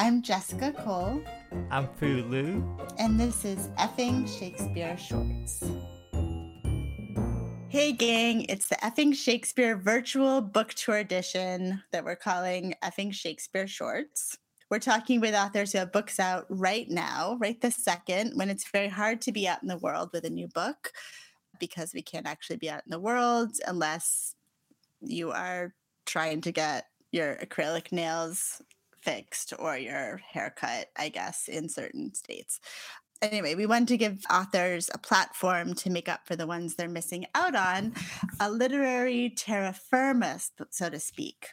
I'm Jessica Cole. I'm Fu Lu. And this is Effing Shakespeare Shorts. Hey, gang, it's the Effing Shakespeare virtual book tour edition that we're calling Effing Shakespeare Shorts. We're talking with authors who have books out right now, right this second, when it's very hard to be out in the world with a new book because we can't actually be out in the world unless you are trying to get your acrylic nails fixed or your haircut, I guess, in certain states. Anyway, we wanted to give authors a platform to make up for the ones they're missing out on, a literary terra firma, so to speak.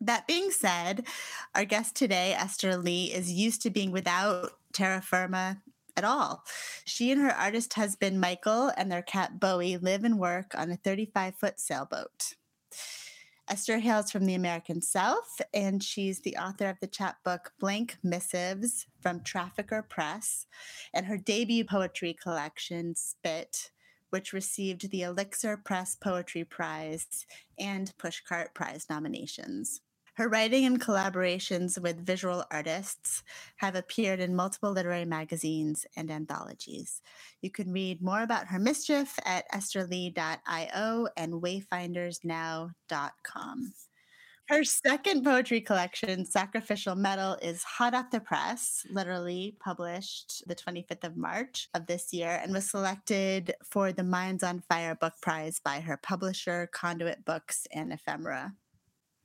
That being said, our guest today, Esther Lee, is used to being without terra firma at all. She and her artist husband, Michael, and their cat, Bowie, live and work on a 35 foot sailboat. Esther hails from the American South, and she's the author of the chapbook Blank Missives from Trafficker Press and her debut poetry collection, Spit, which received the Elixir Press Poetry Prize and Pushcart Prize nominations. Her writing and collaborations with visual artists have appeared in multiple literary magazines and anthologies. You can read more about her mischief at estherlee.io and wayfindersnow.com. Her second poetry collection, Sacrificial Metal, is hot off the press, literally published the 25th of March of this year, and was selected for the Minds on Fire Book Prize by her publisher, Conduit Books and Ephemera.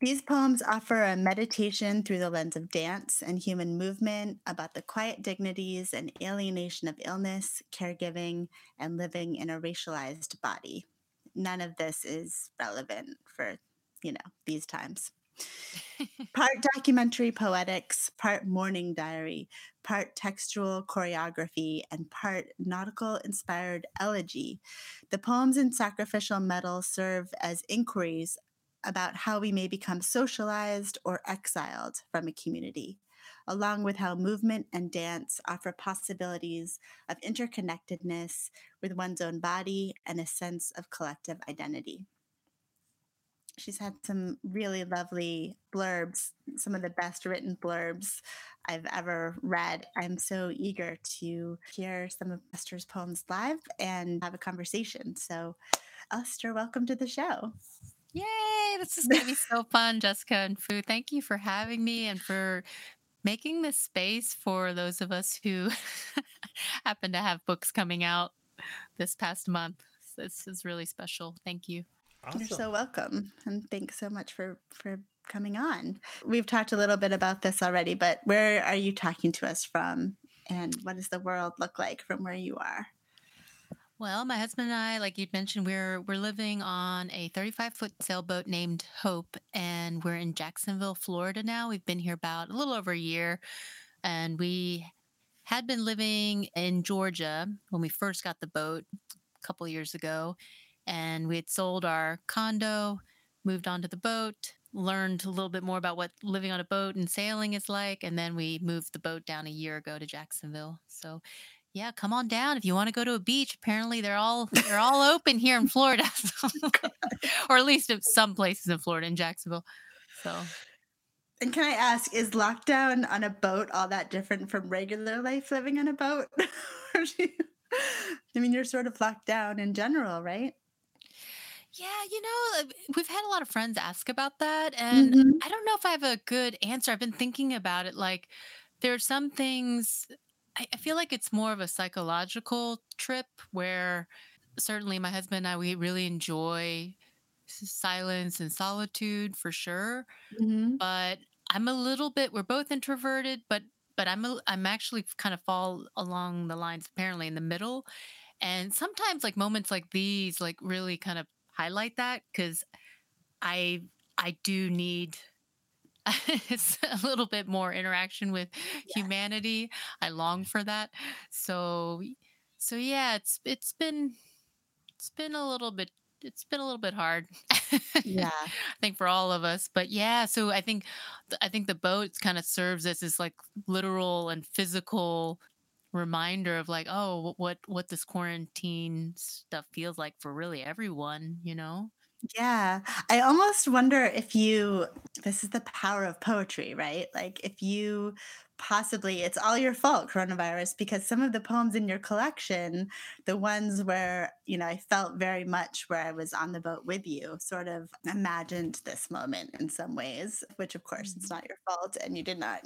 These poems offer a meditation through the lens of dance and human movement about the quiet dignities and alienation of illness, caregiving, and living in a racialized body. None of this is relevant for, you know, these times. part documentary poetics, part morning diary, part textual choreography, and part nautical inspired elegy. The poems in Sacrificial Metal serve as inquiries about how we may become socialized or exiled from a community, along with how movement and dance offer possibilities of interconnectedness with one's own body and a sense of collective identity. She's had some really lovely blurbs, some of the best written blurbs I've ever read. I'm so eager to hear some of Esther's poems live and have a conversation. So, Esther, welcome to the show. Yay! This is going to be so fun, Jessica and Fu. Thank you for having me and for making this space for those of us who happen to have books coming out this past month. This is really special. Thank you. Awesome. You're so welcome, and thanks so much for for coming on. We've talked a little bit about this already, but where are you talking to us from, and what does the world look like from where you are? Well, my husband and I, like you mentioned, we're we're living on a 35 foot sailboat named Hope, and we're in Jacksonville, Florida now. We've been here about a little over a year, and we had been living in Georgia when we first got the boat a couple years ago, and we had sold our condo, moved onto the boat, learned a little bit more about what living on a boat and sailing is like, and then we moved the boat down a year ago to Jacksonville. So yeah, come on down if you want to go to a beach. Apparently, they're all they're all open here in Florida, or at least some places in Florida in Jacksonville. So, and can I ask, is lockdown on a boat all that different from regular life living on a boat? I mean, you're sort of locked down in general, right? Yeah, you know, we've had a lot of friends ask about that, and mm-hmm. I don't know if I have a good answer. I've been thinking about it. Like, there are some things I, I feel like it's more of a psychological trip where certainly my husband and I, we really enjoy silence and solitude for sure. Mm-hmm. But I'm a little bit, we're both introverted, but but I'm a, I'm actually kind of fall along the lines apparently in the middle. And sometimes like moments like these like really kind of highlight that cuz I I do need it's a little bit more interaction with yeah. humanity. I long for that. So so yeah, it's it's been it's been a little bit it's been a little bit hard. yeah. I think for all of us. But yeah, so I think I think the boat kind of serves as this like literal and physical reminder of like, oh, what what this quarantine stuff feels like for really everyone, you know? Yeah. I almost wonder if you this is the power of poetry, right? Like if you possibly it's all your fault coronavirus because some of the poems in your collection the ones where you know i felt very much where i was on the boat with you sort of imagined this moment in some ways which of course it's mm-hmm. not your fault and you did not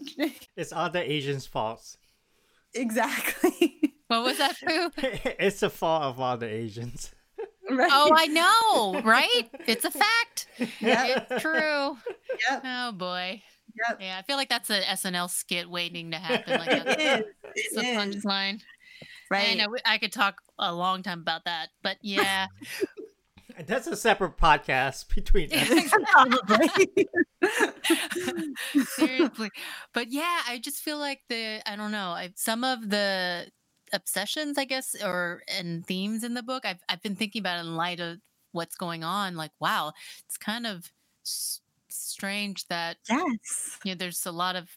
it's other asians faults exactly what was that Fu? it's the fault of all the asians Right. Oh, I know, right? It's a fact. Yeah, it's true. Yep. Oh boy. Yep. Yeah, I feel like that's an SNL skit waiting to happen. Like that. it is. It's a punchline. Right. I, I could talk a long time about that, but yeah. That's a separate podcast between us. Probably. Seriously. But yeah, I just feel like the I don't know, I some of the obsessions, I guess, or and themes in the book, I've I've been thinking about in light of what's going on. Like, wow, it's kind of s- strange that yes, you know, there's a lot of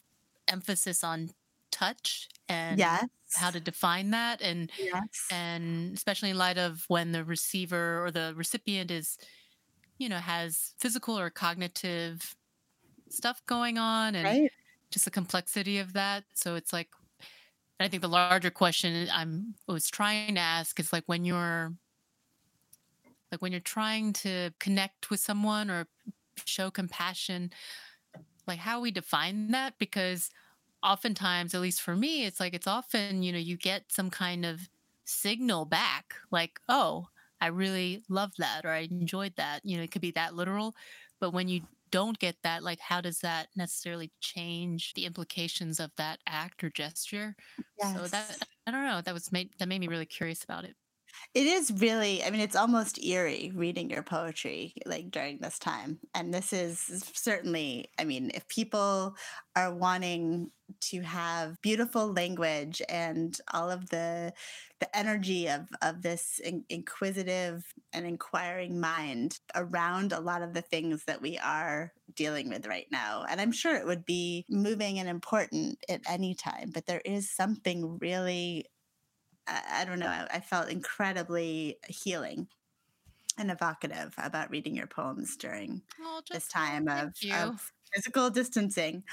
emphasis on touch and yes. how to define that, and yes. and especially in light of when the receiver or the recipient is, you know, has physical or cognitive stuff going on, and right. just the complexity of that. So it's like and I think the larger question I'm was trying to ask is like when you're like when you're trying to connect with someone or show compassion, like how we define that? Because oftentimes at least for me it's like it's often you know you get some kind of signal back like oh i really love that or i enjoyed that. You know it could be that literal but when you don't get that, like how does that necessarily change the implications of that act or gesture? Yes. So that I don't know. That was made that made me really curious about it. It is really, I mean, it's almost eerie reading your poetry like during this time. And this is certainly, I mean, if people are wanting to have beautiful language and all of the the energy of of this in, inquisitive and inquiring mind around a lot of the things that we are dealing with right now and i'm sure it would be moving and important at any time but there is something really I, I don't know, I, I felt incredibly healing and evocative about reading your poems during oh, this time of, of, physical distancing.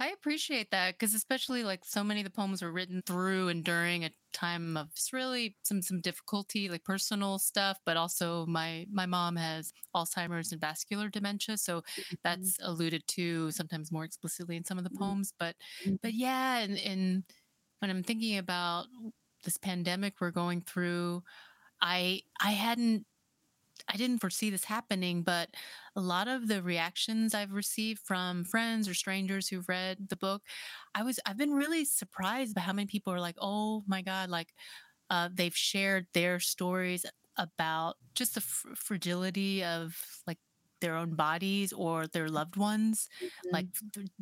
I appreciate that because especially like so many of the poems were written through and during a time of really some some difficulty, like personal stuff, but also my my mom has Alzheimer's and vascular dementia, so mm-hmm. that's alluded to sometimes more explicitly in some of the mm-hmm. poems. But mm-hmm. but yeah, and, and when I'm thinking about this pandemic we're going through, I I hadn't I didn't foresee this happening, but a lot of the reactions I've received from friends or strangers who've read the book, I was I've been really surprised by how many people are like, "Oh my god!" Like uh, they've shared their stories about just the fr- fragility of like their own bodies or their loved ones, mm-hmm. like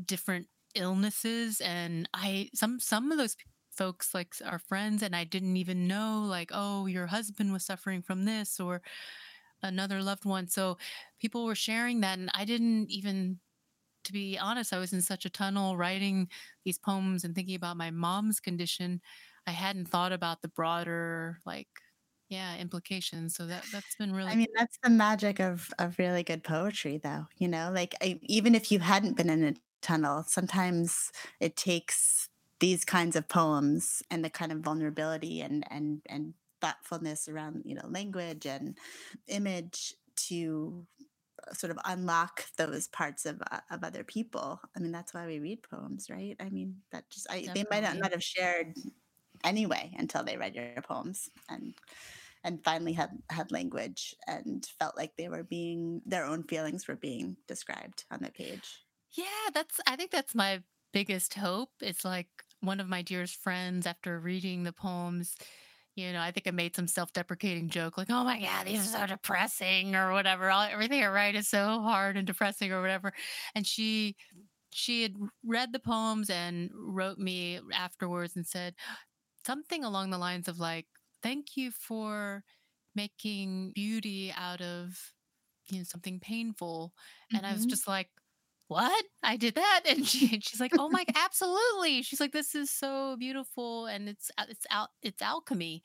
different illnesses, and I some some of those folks like our friends and I didn't even know like oh your husband was suffering from this or another loved one. So people were sharing that and I didn't even to be honest I was in such a tunnel writing these poems and thinking about my mom's condition I hadn't thought about the broader like yeah implications so that that's been really i mean that's the magic of of really good poetry though you know like I, even if you hadn't been in a tunnel sometimes it takes these kinds of poems and the kind of vulnerability and and and thoughtfulness around you know language and image to uh, sort of unlock those parts of uh, of other people. I mean, that's why we read poems, right? I mean, that just I, they might not, not have shared anyway until they read your poems and and finally had had language and felt like they were being their own feelings were being described on the page. Yeah, that's I think that's my biggest hope. It's like one of my dearest friends after reading the poems you know, I think I made some self-deprecating joke like, "Oh my god, these are so depressing," or whatever. All, everything I write is so hard and depressing, or whatever. And she, she had read the poems and wrote me afterwards and said something along the lines of like, "Thank you for making beauty out of you know something painful." And mm-hmm. I was mm-hmm. just like, what? I did that. And she, she's like, oh my, absolutely. She's like, this is so beautiful. And it's, uh, it's out, it's alchemy.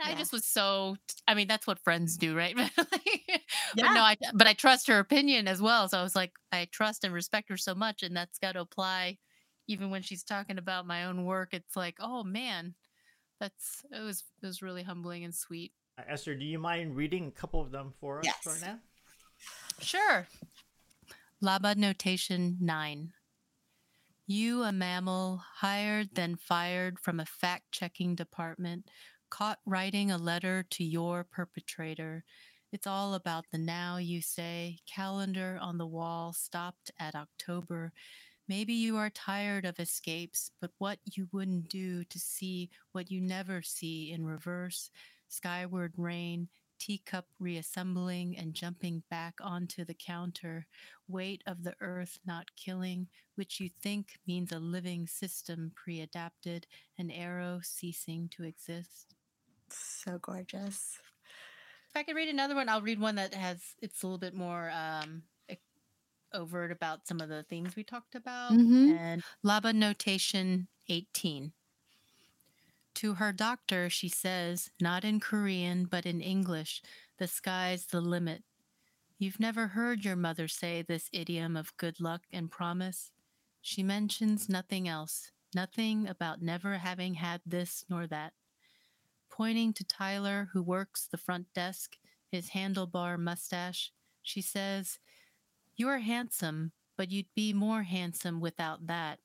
Yeah. I just was so, I mean, that's what friends do, right? yeah. But no, I, but I trust her opinion as well. So I was like, I trust and respect her so much. And that's got to apply even when she's talking about my own work. It's like, oh man, that's, it was, it was really humbling and sweet. Uh, Esther, do you mind reading a couple of them for us yes. right now? Sure. Labanotation 9. You, a mammal, hired then fired from a fact checking department, caught writing a letter to your perpetrator. It's all about the now, you say. Calendar on the wall stopped at October. Maybe you are tired of escapes, but what you wouldn't do to see what you never see in reverse, skyward rain, teacup reassembling and jumping back onto the counter, weight of the earth not killing, which you think means a living system pre adapted, an arrow ceasing to exist. So gorgeous. If I could read another one, I'll read one that has, it's a little bit more um, overt about some of the themes we talked about. Mm-hmm. And Labanotation 18. To her doctor, she says, not in Korean, but in English, the sky's the limit. You've never heard your mother say this idiom of good luck and promise. She mentions nothing else, nothing about never having had this nor that. Pointing to Tyler, who works the front desk, his handlebar mustache, she says, You are handsome, but you'd be more handsome without that.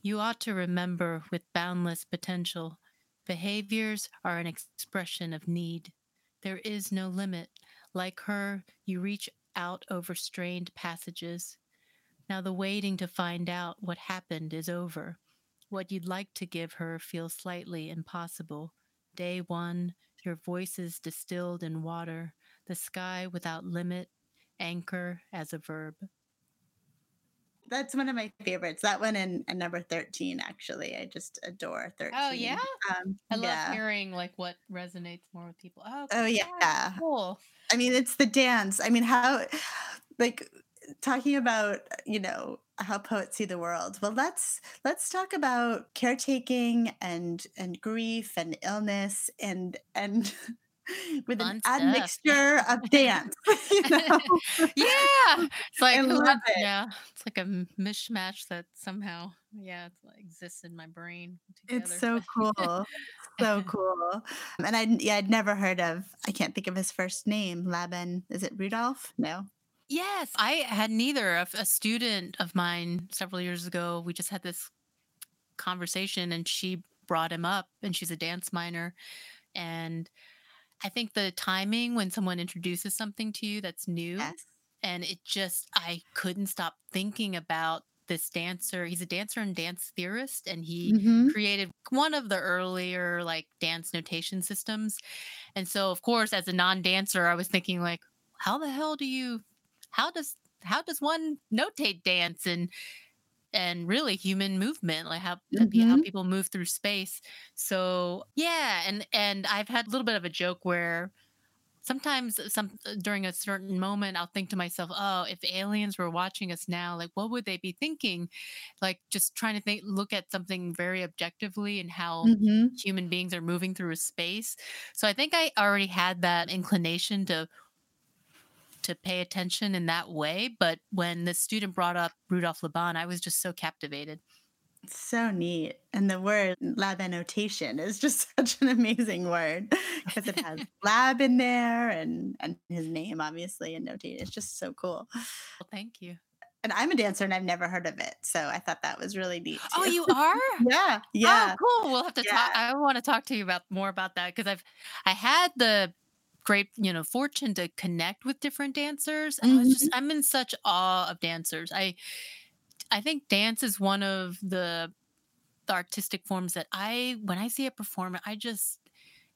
You ought to remember with boundless potential, behaviors are an expression of need. There is no limit. Like her, you reach out over strained passages. Now the waiting to find out what happened is over. What you'd like to give her feels slightly impossible. Day one, your voices distilled in water, the sky without limit, anchor as a verb that's one of my favorites. That one and, and number 13, actually. I just adore 13. Oh, yeah. Um, I love yeah. hearing like what resonates more with people. Oh, oh yeah. Cool. I mean, it's the dance. I mean, how, like, talking about, you know, how poets see the world. Well, let's let's talk about caretaking and and grief and illness and and with Fun an admixture of dance. You know? yeah, it's like it. yeah, it's like a mishmash that somehow yeah exists in my brain. Together. It's so cool, so cool. And I yeah I'd never heard of I can't think of his first name. Laban is it Rudolph? No. Yes, I had neither. A, a student of mine several years ago, we just had this conversation, and she brought him up, and she's a dance minor, and I think the timing when someone introduces something to you that's new yes. and it just I couldn't stop thinking about this dancer. He's a dancer and dance theorist and he mm-hmm. created one of the earlier like dance notation systems. And so of course as a non-dancer I was thinking like how the hell do you how does how does one notate dance and and really human movement like how mm-hmm. how people move through space so yeah and and i've had a little bit of a joke where sometimes some uh, during a certain moment i'll think to myself oh if aliens were watching us now like what would they be thinking like just trying to think look at something very objectively and how mm-hmm. human beings are moving through a space so i think i already had that inclination to to pay attention in that way. But when the student brought up Rudolf Laban, I was just so captivated. So neat. And the word Labanotation is just such an amazing word because it has lab in there and, and his name, obviously, and notate. It's just so cool. Well, thank you. And I'm a dancer and I've never heard of it. So I thought that was really neat. Oh, too. Oh, you are? yeah. Oh, yeah. Oh, cool. We'll have to yeah. talk. I want to talk to you about more about that because I've I had the great you know fortune to connect with different dancers and mm-hmm. I was just mm-hmm. i'm in such awe of dancers i i think dance is one of the, the artistic forms that i when i see a performer i just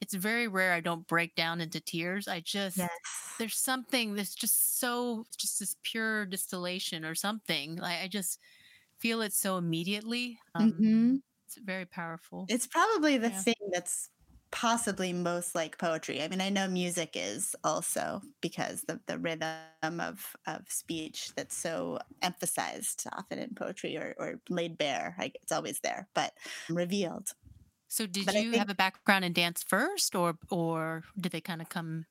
it's very rare i don't break down into tears i just yes. there's something that's just so just this pure distillation or something like i just feel it so immediately um, mm-hmm. it's very powerful it's probably the yeah. thing that's possibly most like poetry. I mean, I know music is also because the, the rhythm of, of speech that's so emphasized often in poetry or, or laid bare. Like it's always there, but revealed. So did but you think, have a background in dance first or or did they kind of come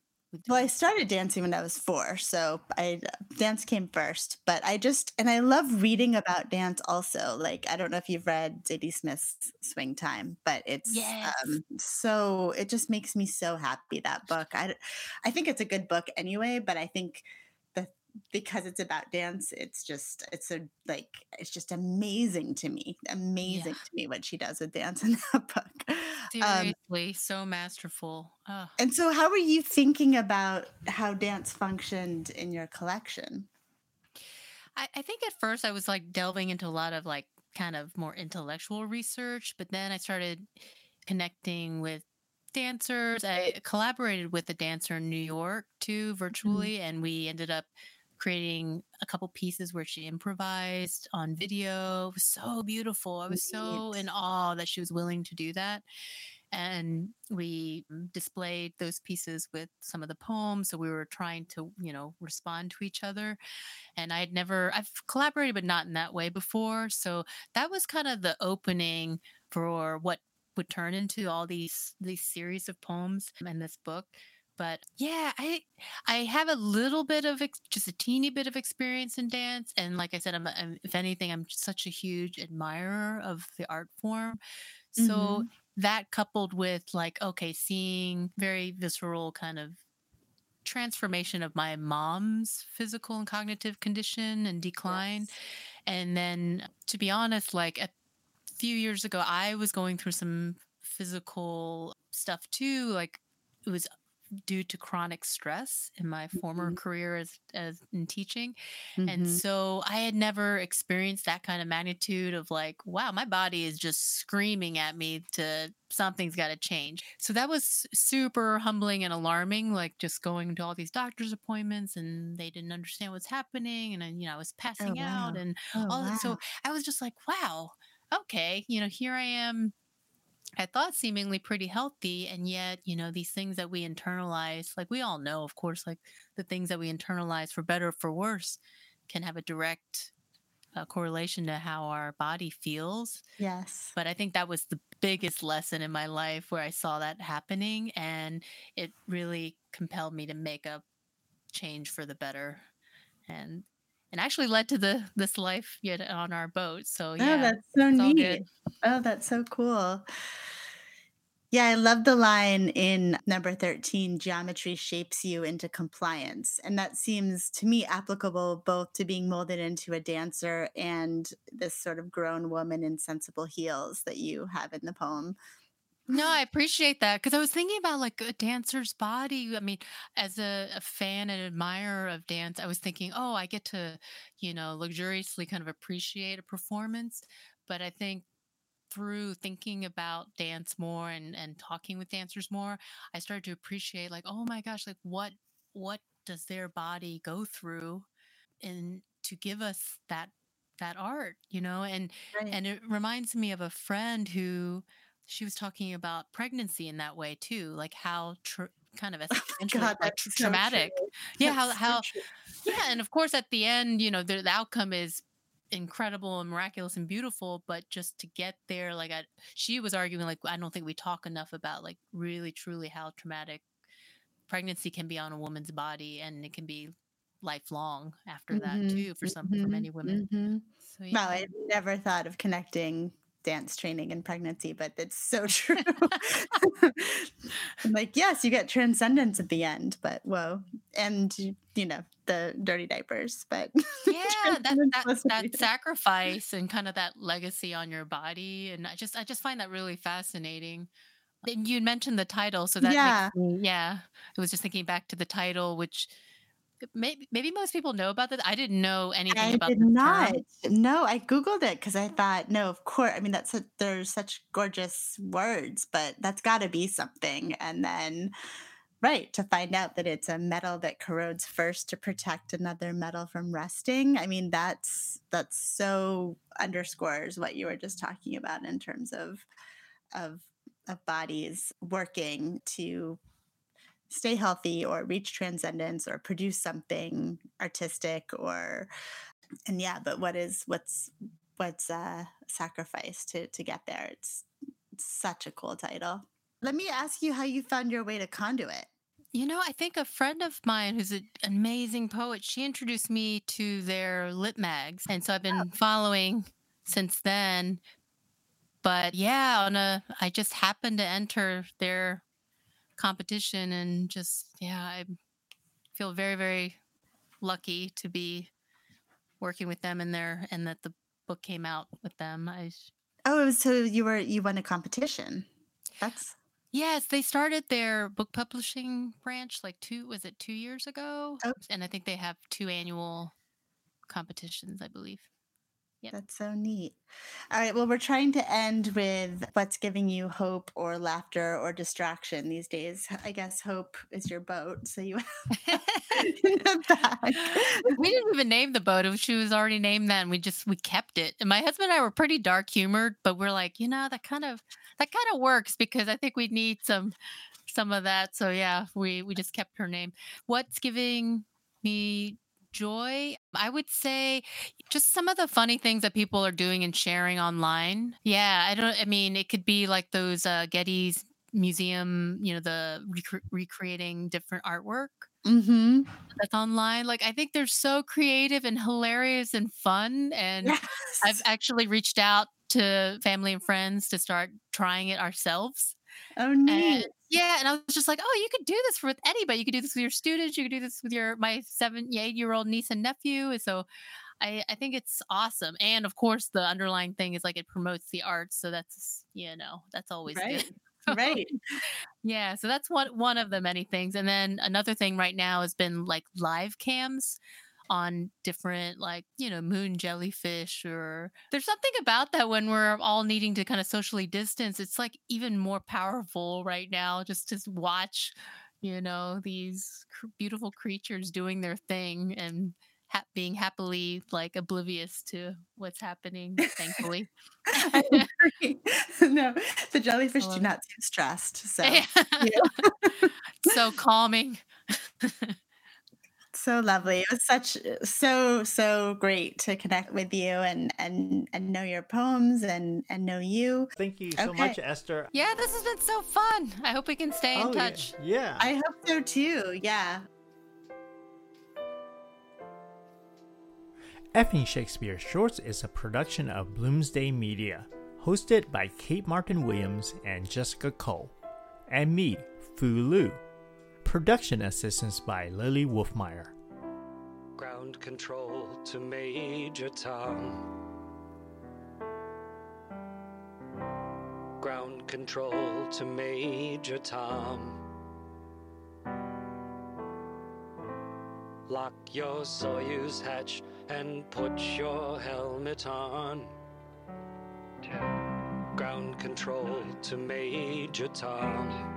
well, I started dancing when I was four, so I dance came first. But I just and I love reading about dance also. Like I don't know if you've read Zadie Smith's Swing Time, but it's yes. um, so it just makes me so happy that book. I I think it's a good book anyway, but I think because it's about dance it's just it's a like it's just amazing to me amazing yeah. to me what she does with dance in that book um seriously um, so masterful oh. and so how were you thinking about how dance functioned in your collection I, I think at first i was like delving into a lot of like kind of more intellectual research but then i started connecting with dancers. I collaborated with a dancer in New York too, mm-hmm. virtually, mm-hmm. and we ended up creating a couple pieces where she improvised on video. It was so beautiful. I was so in awe that she was willing to do that. And we displayed those pieces with some of the poems. So we were trying to, you know, respond to each other. And I had never, I've collaborated, but not in that way before. So that was kind of the opening for what would turn into all these these series of poems and this book but yeah i i have a little bit of ex- just a teeny bit of experience in dance and like i said I'm, I'm, if anything i'm such a huge admirer of the art form so mm-hmm. that coupled with like okay seeing very visceral kind of transformation of my mom's physical and cognitive condition and decline yes. and then to be honest like a few years ago i was going through some physical stuff too like it was due to chronic stress in my former mm-hmm. career as, as in teaching. Mm-hmm. And so I had never experienced that kind of magnitude of like, wow, my body is just screaming at me to something's got to change. So that was super humbling and alarming, like just going to all these doctor's appointments and they didn't understand what's happening. And I, you know, I was oh, passing oh, wow. out and oh, all wow. that. So I was just like, wow, okay, you know, here I am I thought seemingly pretty healthy. And yet, you know, these things that we internalize, like we all know, of course, like the things that we internalize for better or for worse can have a direct uh, correlation to how our body feels. Yes. But I think that was the biggest lesson in my life where I saw that happening. And it really compelled me to make a change for the better. And and actually led to the this life yet on our boat. So oh, yeah, oh, that's so neat. Oh, that's so cool. Yeah, I love the line in number 13 geometry shapes you into compliance. And that seems to me applicable both to being molded into a dancer and this sort of grown woman in sensible heels that you have in the poem. No, I appreciate that because I was thinking about like a dancer's body. I mean, as a, a, fan and admirer of dance, I was thinking, oh, I get to, you know, luxuriously kind of appreciate a performance. But I think through thinking about dance more and and talking with dancers more, I started to appreciate like, oh my gosh, like what what does their body go through and to give us that that art, you know? And right. and it reminds me of a friend who she was talking about pregnancy in that way too, like how tr- kind of God, like, tra- traumatic. So yeah, that's how how so yeah, and of course at the end, you know, the, the outcome is incredible and miraculous and beautiful but just to get there like I, she was arguing like i don't think we talk enough about like really truly how traumatic pregnancy can be on a woman's body and it can be lifelong after mm-hmm, that too for some mm-hmm, for many women mm-hmm. so, yeah. well i never thought of connecting dance training in pregnancy, but it's so true. I'm like, yes, you get transcendence at the end, but whoa. And, you know, the dirty diapers, but yeah, that, that, that sacrifice and kind of that legacy on your body. And I just, I just find that really fascinating. And You mentioned the title, so that yeah, me, yeah. I was just thinking back to the title, which Maybe, maybe most people know about that. I didn't know anything I about. I did not. Term. No, I googled it because I thought, no, of course. I mean, that's a, there's such gorgeous words, but that's got to be something. And then, right, to find out that it's a metal that corrodes first to protect another metal from rusting. I mean, that's that's so underscores what you were just talking about in terms of of of bodies working to stay healthy or reach transcendence or produce something artistic or and yeah but what is what's what's uh sacrifice to to get there it's, it's such a cool title let me ask you how you found your way to conduit you know, I think a friend of mine who's an amazing poet, she introduced me to their lit mags. And so I've been oh. following since then. But yeah, on a I just happened to enter their competition and just yeah, I feel very, very lucky to be working with them and their and that the book came out with them. I Oh, so you were you won a competition. That's Yes, they started their book publishing branch like two was it 2 years ago? Oh. And I think they have two annual competitions, I believe. Yep. That's so neat. All right. Well, we're trying to end with what's giving you hope or laughter or distraction these days. I guess hope is your boat. So you we didn't even name the boat. She was already named then. We just we kept it. And my husband and I were pretty dark humored, but we're like, you know, that kind of that kind of works because I think we need some some of that. So yeah, we we just kept her name. What's giving me joy. I would say just some of the funny things that people are doing and sharing online. Yeah, I don't, I mean, it could be like those uh, Getty's museum, you know, the rec- recreating different artwork. Mm-hmm. That's online. Like, I think they're so creative and hilarious and fun. And yes. I've actually reached out to family and friends to start trying it ourselves. Oh, neat. And, yeah, and I was just like, oh, you could do this with anybody. You could do this with your students. You could do this with your my seven, eight year old niece and nephew. And so, I I think it's awesome. And of course, the underlying thing is like it promotes the arts. So that's you know that's always right. good. right. Yeah, so that's one one of the many things. And then another thing right now has been like live cams on different like you know moon jellyfish or there's something about that when we're all needing to kind of socially distance it's like even more powerful right now just to watch you know these beautiful creatures doing their thing and ha- being happily like oblivious to what's happening thankfully. No the jellyfish do not seem stressed so yeah. so calming so lovely. It was such uh, so so great to connect with you and and and know your poems and and know you. Thank you so okay. much, Esther. Yeah, this has been so fun. I hope we can stay in oh, touch. Yeah. yeah. I hope so too. Yeah. Effing Shakespeare Shorts is a production of Bloomsday Media, hosted by Kate Martin Williams and Jessica Cole, and me, Fu Lu. Production assistance by Lily Wolfmeyer ground control to Major Tom. Ground control to Major Tom. Lock your Soyuz hatch and put your helmet on. Ten. Ground control to Major Tom.